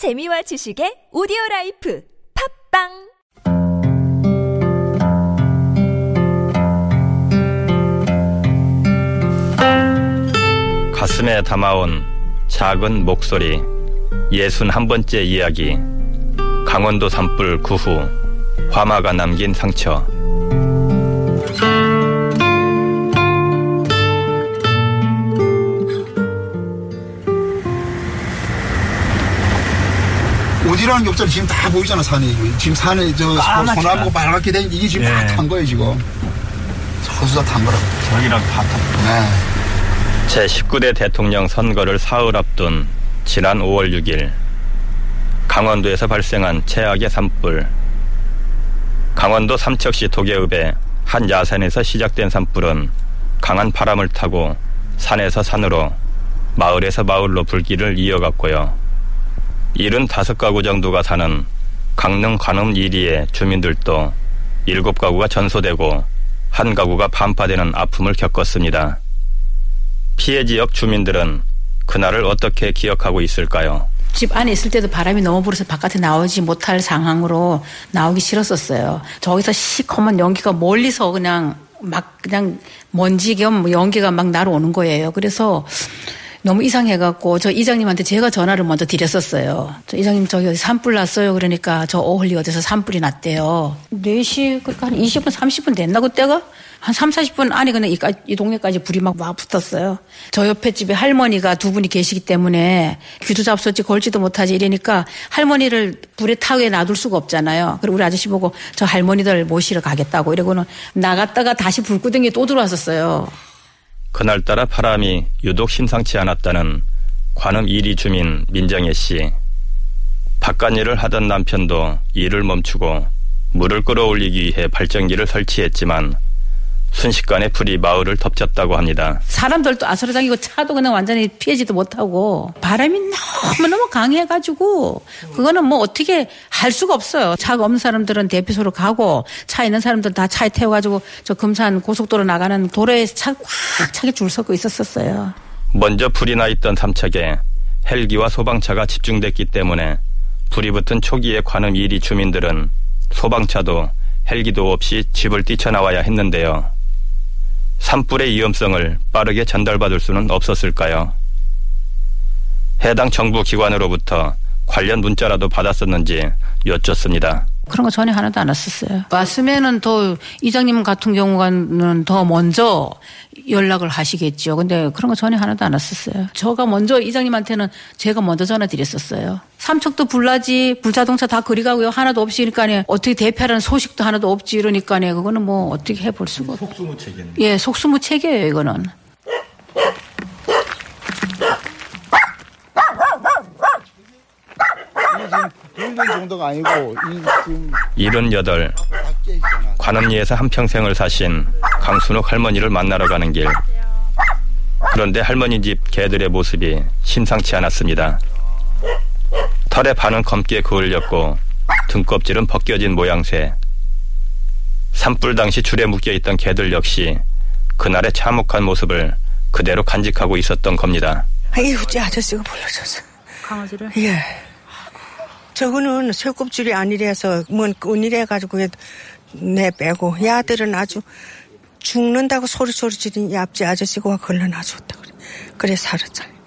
재미와 지식의 오디오 라이프 팟빵! 가슴에 담아온 작은 목소리 예순 한 번째 이야기 강원도 산불 그 후 화마가 남긴 상처 어디라는 게 없잖아. 지금 다 보이잖아, 산이. 지금 산에 저 까맣게 소나무가 빨갛게 된 이게 지금 예. 다탄 거예요, 지금. 저수 다 탄 거라고. 저기랑 다 탔. 네. 제19대 대통령 선거를 사흘 앞둔 지난 5월 6일 강원도에서 발생한 최악의 산불 강원도 삼척시 도계읍의 한 야산에서 시작된 산불은 강한 바람을 타고 산에서 산으로 마을에서 마을로 불길을 이어갔고요. 75가구 정도가 사는 강릉 관음 1리의 주민들도 7가구가 전소되고 한 가구가 반파되는 아픔을 겪었습니다. 피해 지역 주민들은 그날을 어떻게 기억하고 있을까요? 집 안에 있을 때도 바람이 너무 불어서 바깥에 나오지 못할 상황으로 나오기 싫었었어요. 저기서 시커먼 연기가 멀리서 그냥 막 그냥 먼지 겸 연기가 막 날아오는 거예요. 그래서 너무 이상해갖고 저 이장님한테 제가 전화를 먼저 드렸었어요. 저 이장님 저기 산불 났어요. 그러니까 저 어홀리 어디서 산불이 났대요. 4시 그러니까 한 20분 30분 됐나 그때가? 한 3, 40분 안에 그냥 이, 이 동네까지 불이 막, 막 붙었어요. 저 옆에 집에 할머니가 두 분이 계시기 때문에 귀도 잡섰지 걸지도 못하지 이러니까 할머니를 불에 타게 놔둘 수가 없잖아요. 그리고 우리 아저씨 보고 저 할머니들 모시러 가겠다고 이러고는 나갔다가 다시 불구덩이에 또 들어왔었어요. 그날따라 바람이 유독 심상치 않았다는 관음 1리 주민 민정혜 씨. 바깥 일을 하던 남편도 일을 멈추고 물을 끌어올리기 위해 발전기를 설치했지만 순식간에 불이 마을을 덮쳤다고 합니다. 사람들도 아수라장이고 차도 그냥 완전히 피하지도 못하고 바람이 너무너무 강해가지고 그거는 뭐 어떻게 할 수가 없어요. 차가 없는 사람들은 대피소로 가고 차 있는 사람들은 다 차에 태워가지고 저 금산 고속도로 나가는 도로에 차 꽉 차게 줄 서고 있었었어요. 먼저 불이 나 있던 삼척에 헬기와 소방차가 집중됐기 때문에 불이 붙은 초기의 관음 1리 주민들은 소방차도 헬기도 없이 집을 뛰쳐나와야 했는데요. 산불의 위험성을 빠르게 전달받을 수는 없었을까요? 해당 정부 기관으로부터 관련 문자라도 받았었는지 여쭙습니다. 그런 거 전혀 하나도 안 왔었어요. 왔으면은 더 이장님 같은 경우는 더 먼저 연락을 하시겠죠. 근데 그런 거 전혀 하나도 안 왔었어요. 저가 먼저 이장님한테는 제가 먼저 전화 드렸었어요. 삼척도 불나지 불자동차 다 그리 가고요. 하나도 없으니까네 어떻게 대피하라는 소식도 하나도 없지 이러니까네 그거는 뭐 어떻게 해볼 수가 없어요. 속수무책이네. 예, 속수무책이에요 이거는. 정도가 아니고, 이 지금 78다 깨지잖아. 관음리에서 한평생을 사신 강순옥 할머니를 만나러 가는 길. 그런데 할머니 집 개들의 모습이 심상치 않았습니다. 털의 반은 검게 그을렸고 등껍질은 벗겨진 모양새. 산불 당시 줄에 묶여 있던 개들 역시 그날의 참혹한 모습을 그대로 간직하고 있었던 겁니다. 아이고, 저 아저씨가 불러줘서. 강아지를? 예. 저거는 쇠껍질이 아니라서, 뭔 은이래가지고 내 빼고, 야들은 아주 죽는다고 소리 소리 지른 얍지 아저씨가 걸러 놔줬다. 그래. 그래, 살았잖아요.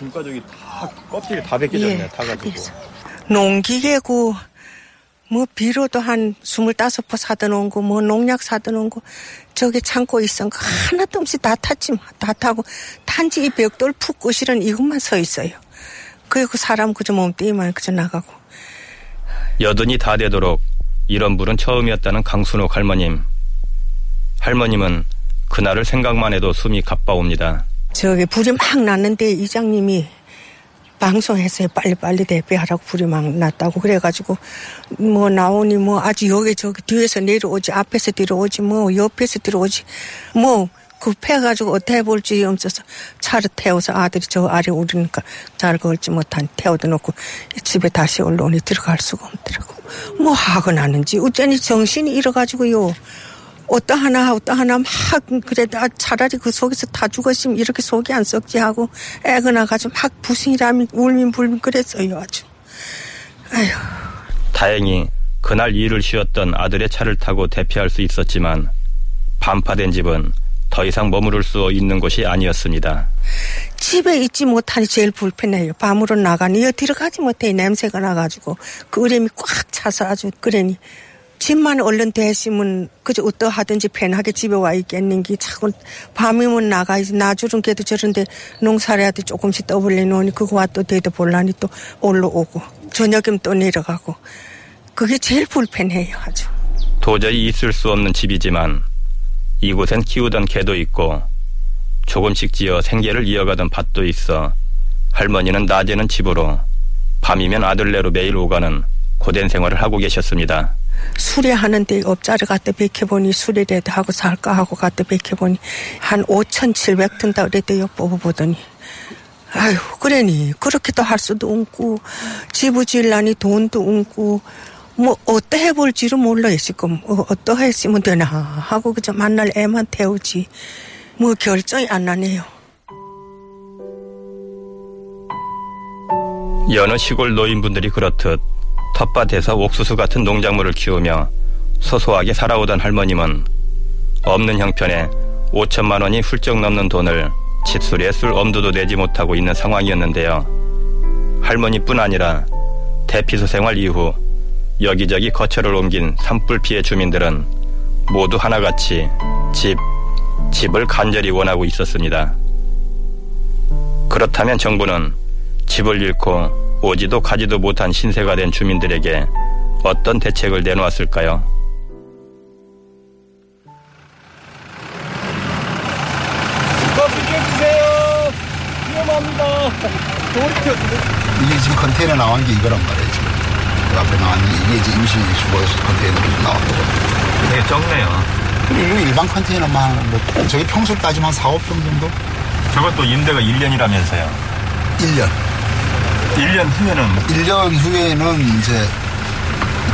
불가족이 다 껍질이 다 예, 벗겨졌네. 다 타가지고. 돼서. 농기계고, 뭐, 비료도 한 스물다섯 포 사다 놓은 거, 뭐, 농약 사다 놓은 거, 저기 창고에 있은 거 하나도 없이 다 탔지, 뭐. 다 타고, 단지 이 벽돌 푹 끄시는 이것만 서 있어요. 그리고 사람 그저 몸뚱이만 그저 나가고. 여든이 다 되도록 이런 불은 처음이었다는 강순옥 할머님. 할머님은 그날을 생각만 해도 숨이 가빠옵니다. 저기 불이 막 났는데 이장님이 방송에서 빨리빨리 대피하라고 불이 막 났다고 그래가지고 뭐 나오니 뭐 아주 여기 저기 뒤에서 내려오지 앞에서 들어오지 뭐 옆에서 들어오지 뭐 급해가지고 어떻게 해볼지 없어서 차를 태워서 아들이 저 아래 오르니까 잘 걸지 못한 태워다 놓고 집에 다시 올라오니 들어갈 수가 없더라고. 뭐 하고 나는지. 어쩌니 정신이 잃어가지고요 어떠 하나 어떠 하나 막 그래도 아, 차라리 그 속에서 다 죽었으면 이렇게 속이 안 썩지 하고 애가 나가지고 막 부승이라면 울민 불민 그랬어요 아주. 아휴, 다행히 그날 일을 쉬었던 아들의 차를 타고 대피할 수 있었지만 반파된 집은 더 이상 머무를 수 있는 곳이 아니었습니다. 집에 있지 못하니 제일 불편해요. 밤으로 나가니 여 들어가지 못해. 냄새가 나가지고. 그 으렘이 꽉 차서 아주 그러니 집만 얼른 됐으면 그저 어떠하든지 편하게 집에 와 있겠는기 자꾸 밤이면 나가야지 나주는 걔도 저런데 농사를 해야 돼 조금씩 떠벌려 놓으니 그거 와또 대도 볼라니 또 올라오고 저녁이면 또 내려가고. 그게 제일 불편해요 아주. 도저히 있을 수 없는 집이지만 이곳엔 키우던 개도 있고 조금씩 지어 생계를 이어가던 밭도 있어. 할머니는 낮에는 집으로 밤이면 아들네로 매일 오가는 고된 생활을 하고 계셨습니다. 수리하는데 업자를 갖다 베켜보니 수리라도 하고 살까 하고 갖다 베켜보니 한 5,700 든다 그랬대요 뽑아보더니. 아유 그러니 그렇게도 할 수도 없고 지으려니 돈도 없고 뭐 어떠 해볼지를 몰라요 지금. 어, 어떠 했으면 되나 하고 그저 만날 애만 태우지. 뭐 결정이 안 나네요. 여느 시골 노인분들이 그렇듯 텃밭에서 옥수수 같은 농작물을 키우며 소소하게 살아오던 할머님은 없는 형편에 5천만 원이 훌쩍 넘는 돈을 집수리에 쓸 엄두도 내지 못하고 있는 상황이었는데요. 할머니뿐 아니라 대피소 생활 이후 여기저기 거처를 옮긴 산불 피해 주민들은 모두 하나같이 집, 집을 간절히 원하고 있었습니다. 그렇다면 정부는 집을 잃고 오지도 가지도 못한 신세가 된 주민들에게 어떤 대책을 내놓았을까요? 비켜주세요. 위험합니다. 돌이켜. 이게 지금 컨테이너 나온 게 이거란 지금. 그 앞에 나온 게 이게 이제 임시 주거 컨테이너로 나온 거거든요. 되게 적네요. 이거 일반 컨테이너만, 뭐, 저기 평소 따지면 4, 5평 정도? 저것도 임대가 1년이라면서요. 1년. 1년 후면은 1년 후에는 이제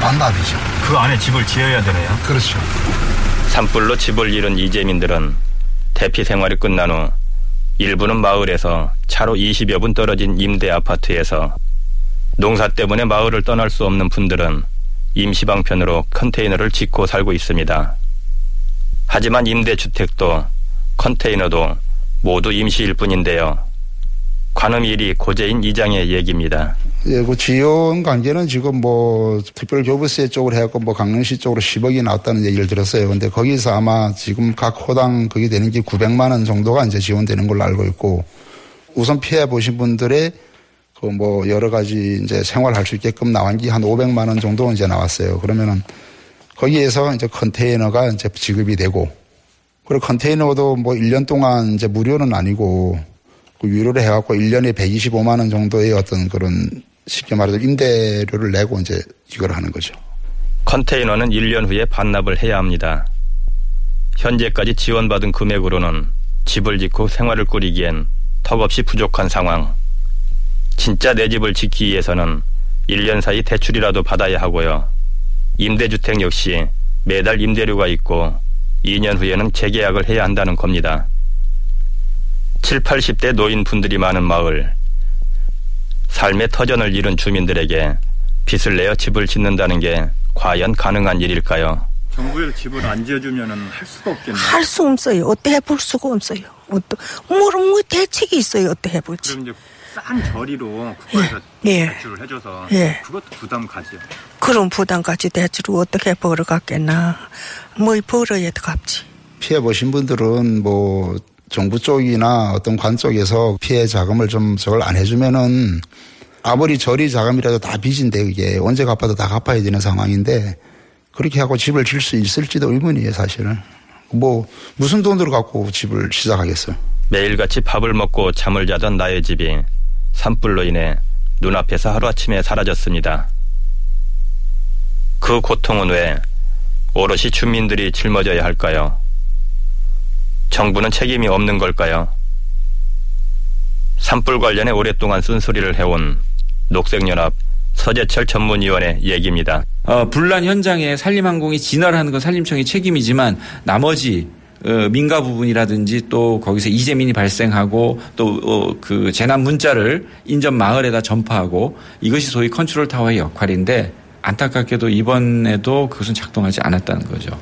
반납이죠. 그 안에 집을 지어야 되네요. 그렇죠. 산불로 집을 잃은 이재민들은 대피 생활이 끝난 후 일부는 마을에서 차로 20여 분 떨어진 임대 아파트에서 농사 때문에 마을을 떠날 수 없는 분들은 임시방편으로 컨테이너를 짓고 살고 있습니다. 하지만 임대주택도 컨테이너도 모두 임시일 뿐인데요. 관음 1위 고재인 이장의 얘기입니다. 예, 그 지원 관계는 지금 뭐 특별교부세 쪽으로 해갖고 뭐 강릉시 쪽으로 10억이 나왔다는 얘기를 들었어요. 근데 거기서 아마 지금 각 호당 그게 되는 게 900만 원 정도가 이제 지원되는 걸로 알고 있고 우선 피해 보신 분들의 그 뭐 여러 가지 이제 생활할 수 있게끔 나온 게 한 500만 원 정도 이제 나왔어요. 그러면은 거기에서 이제 컨테이너가 이제 지급이 되고 그리고 컨테이너도 뭐 1년 동안 이제 무료는 아니고 그 유료를 해갖고 1년에 125만 원 정도의 어떤 그런 쉽게 말해서 임대료를 내고 이제 이걸 하는 거죠. 컨테이너는 1년 후에 반납을 해야 합니다. 현재까지 지원받은 금액으로는 집을 짓고 생활을 꾸리기엔 턱없이 부족한 상황. 진짜 내 집을 짓기 위해서는 1년 사이 대출이라도 받아야 하고요. 임대주택 역시 매달 임대료가 있고 2년 후에는 재계약을 해야 한다는 겁니다. 7, 80대 노인분들이 많은 마을. 삶의 터전을 잃은 주민들에게 빚을 내어 집을 짓는다는 게 과연 가능한 일일까요? 정부에서 집을 안 지어주면 할 수가 없겠네. 할수 없어요 어떠 해볼 수가 없어요 어떠 뭐뭐 뭐 대책이 있어요 어떠 해볼지 그럼 이제 싼 저리로 국가에서 예. 대출을 해줘서 예. 그것도 부담 가죠. 그런 부담까지 대출을 어떻게 벌어갔겠나 뭐 벌어야 갚지 피해 보신 분들은 뭐 정부 쪽이나 어떤 관 쪽에서 피해 자금을 좀 저걸 안 해주면은 아무리 저리 자금이라도 다 빚인데 그게 언제 갚아도 다 갚아야 되는 상황인데 그렇게 하고 집을 질 수 있을지도 의문이에요 사실은. 뭐 무슨 돈으로 갖고 집을 시작하겠어요. 매일같이 밥을 먹고 잠을 자던 나의 집이 산불로 인해 눈앞에서 하루아침에 사라졌습니다. 그 고통은 왜 오롯이 주민들이 짊어져야 할까요? 정부는 책임이 없는 걸까요? 산불 관련해 오랫동안 쓴소리를 해온 녹색연합 서재철 전문위원의 얘기입니다. 어, 불난 현장에 산림항공이 진화를 하는 건 산림청의 책임이지만 나머지 어, 민가 부분이라든지 또 거기서 이재민이 발생하고 또그 재난 문자를 인접 마을에다 전파하고 이것이 소위 컨트롤 타워의 역할인데 안타깝게도 이번에도 그것은 작동하지 않았다는 거죠.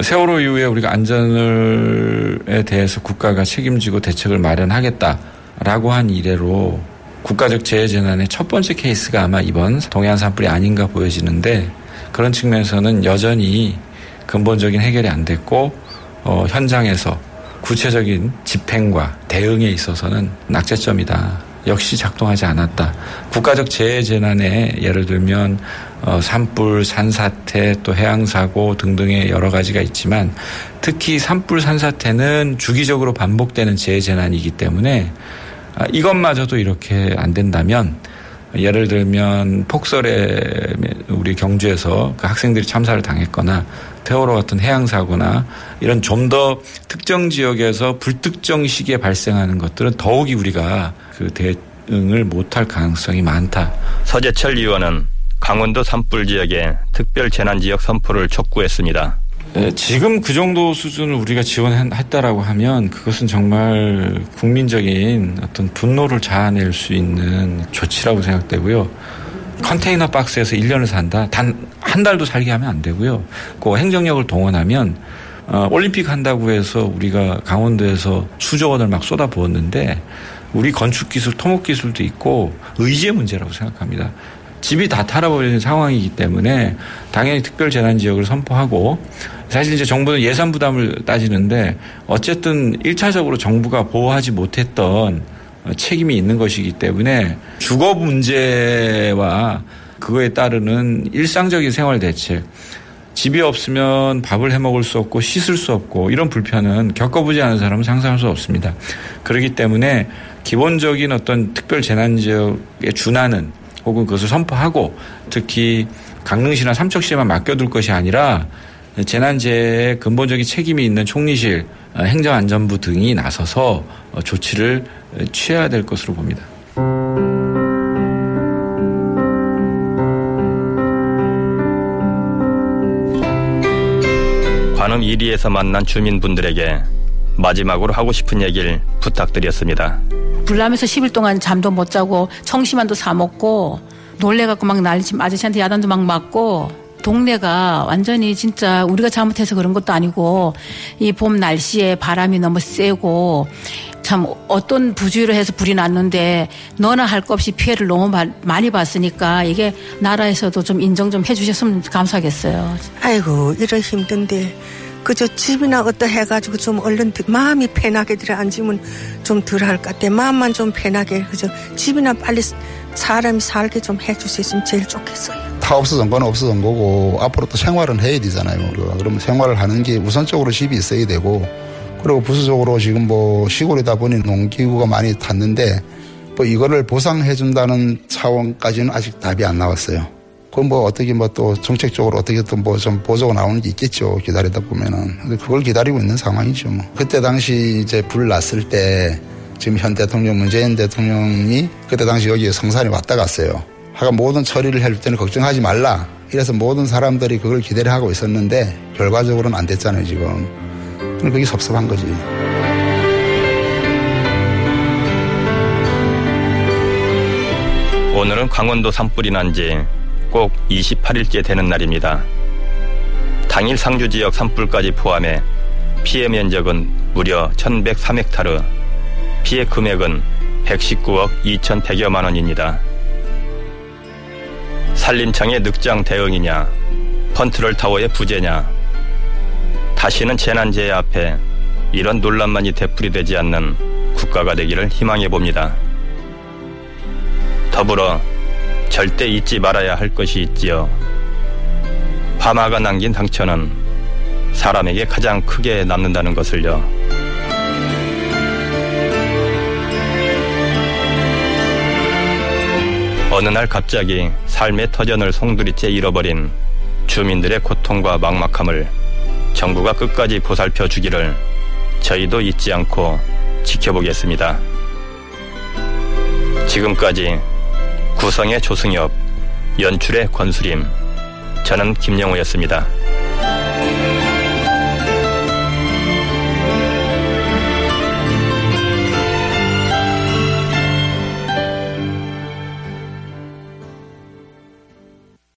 세월호 이후에 우리가 안전에 대해서 국가가 책임지고 대책을 마련하겠다라고 한 이래로 국가적 재해 재난의 첫 번째 케이스가 아마 이번 동해안 산불이 아닌가 보여지는데 그런 측면에서는 여전히 근본적인 해결이 안 됐고 어, 현장에서 구체적인 집행과 대응에 있어서는 낙제점이다. 역시 작동하지 않았다. 국가적 재해 재난에 예를 들면 어, 산불, 산사태, 또 해양사고 등등의 여러 가지가 있지만 특히 산불, 산사태는 주기적으로 반복되는 재해 재난이기 때문에 아, 이것마저도 이렇게 안 된다면 예를 들면 폭설에 우리 경주에서 그 학생들이 참사를 당했거나 세월호 같은 해양 사고나 이런 좀 더 특정 지역에서 불특정 시기에 발생하는 것들은 더욱이 우리가 그 대응을 못할 가능성이 많다. 서재철 의원은 강원도 산불 지역에 특별 재난 지역 선포를 촉구했습니다. 네, 지금 그 정도 수준을 우리가 지원했다라고 하면 그것은 정말 국민적인 어떤 분노를 자아낼 수 있는 조치라고 생각되고요. 컨테이너 박스에서 1년을 산다. 단 한 달도 살게 하면 안 되고요. 그 행정력을 동원하면 어, 올림픽 한다고 해서 우리가 강원도에서 수조 원을 막 쏟아 부었는데 우리 건축 기술, 토목 기술도 있고 의지의 문제라고 생각합니다. 집이 다 타라버리는 상황이기 때문에 당연히 특별 재난 지역을 선포하고 사실 이제 정부는 예산 부담을 따지는데 어쨌든 1차적으로 정부가 보호하지 못했던 책임이 있는 것이기 때문에 주거 문제와 그거에 따르는 일상적인 생활 대책 집이 없으면 밥을 해 먹을 수 없고 씻을 수 없고 이런 불편은 겪어보지 않은 사람은 상상할 수 없습니다. 그렇기 때문에 기본적인 어떤 특별 재난 지역에 준하는 혹은 그것을 선포하고 특히 강릉시나 삼척시에만 맡겨둘 것이 아니라 재난재해 근본적인 책임이 있는 총리실, 행정안전부 등이 나서서 조치를 취해야 될 것으로 봅니다. 관음 1위에서 만난 주민분들에게 마지막으로 하고 싶은 얘기를 부탁드렸습니다. 불나면서 10일 동안 잠도 못 자고 청심환도 사 먹고 놀래갖고 막 난리 아저씨한테 야단도 막 맞고 동네가 완전히 진짜 우리가 잘못해서 그런 것도 아니고 이 봄 날씨에 바람이 너무 세고 참 어떤 부주의로 해서 불이 났는데 너나 할 것 없이 피해를 너무 많이 봤으니까 이게 나라에서도 좀 인정 좀 해주셨으면 감사하겠어요. 아이고 이런 힘든데 그저 집이나 어떠 해가지고 좀 얼른 마음이 편하게 들어 앉으면 좀 덜 할 것 같아. 마음만 좀 편하게 그저 집이나 빨리 사람이 살게 좀 해주셨으면 제일 좋겠어요. 다 없어진 건 없어진 거고 앞으로 또 생활은 해야 되잖아요. 우리가. 그러면 생활을 하는 게 우선적으로 집이 있어야 되고 그리고 부수적으로 지금 뭐 시골이다 보니 농기구가 많이 탔는데 뭐 이거를 보상해 준다는 차원까지는 아직 답이 안 나왔어요. 그건 뭐 어떻게 뭐 또 정책적으로 어떻게 또 뭐 좀 보조가 나오는 게 있겠죠. 기다리다 보면은. 그걸 기다리고 있는 상황이죠. 뭐. 그때 당시 이제 불 났을 때 지금 현 대통령 문재인 대통령이 그때 당시 여기에 성산에 왔다 갔어요. 하가 모든 처리를 할 때는 걱정하지 말라. 이래서 모든 사람들이 그걸 기대를 하고 있었는데 결과적으로는 안 됐잖아요, 지금. 그게 섭섭한 거지. 오늘은 강원도 산불이 난 지 꼭 28일째 되는 날입니다. 당일 상주 지역 산불까지 포함해 피해 면적은 무려 1103헥타르, 피해 금액은 119억 2,100여만 원입니다. 산림청의 늑장 대응이냐, 컨트롤 타워의 부재냐, 다시는 재난재해 앞에 이런 논란만이 되풀이되지 않는 국가가 되기를 희망해 봅니다. 더불어 절대 잊지 말아야 할 것이 있지요. 화마가 남긴 상처는 사람에게 가장 크게 남는다는 것을요. 어느 날 갑자기 삶의 터전을 송두리째 잃어버린 주민들의 고통과 막막함을 정부가 끝까지 보살펴 주기를 저희도 잊지 않고 지켜보겠습니다. 지금까지 구성의 조승엽, 연출의 권수림, 저는 김영우였습니다.